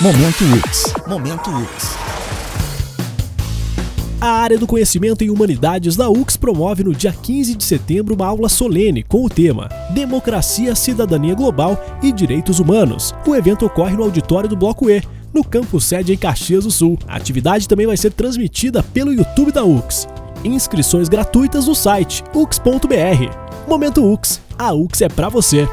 Momento UX. Momento UX. A área do conhecimento em humanidades da UX promove no dia 15 de setembro uma aula solene com o tema Democracia, Cidadania Global e Direitos Humanos. O evento ocorre no auditório do Bloco E, no campus sede em Caxias do Sul. A atividade também vai ser transmitida pelo YouTube da UX. Inscrições gratuitas no site ux.br. Momento UX, a UX é para você.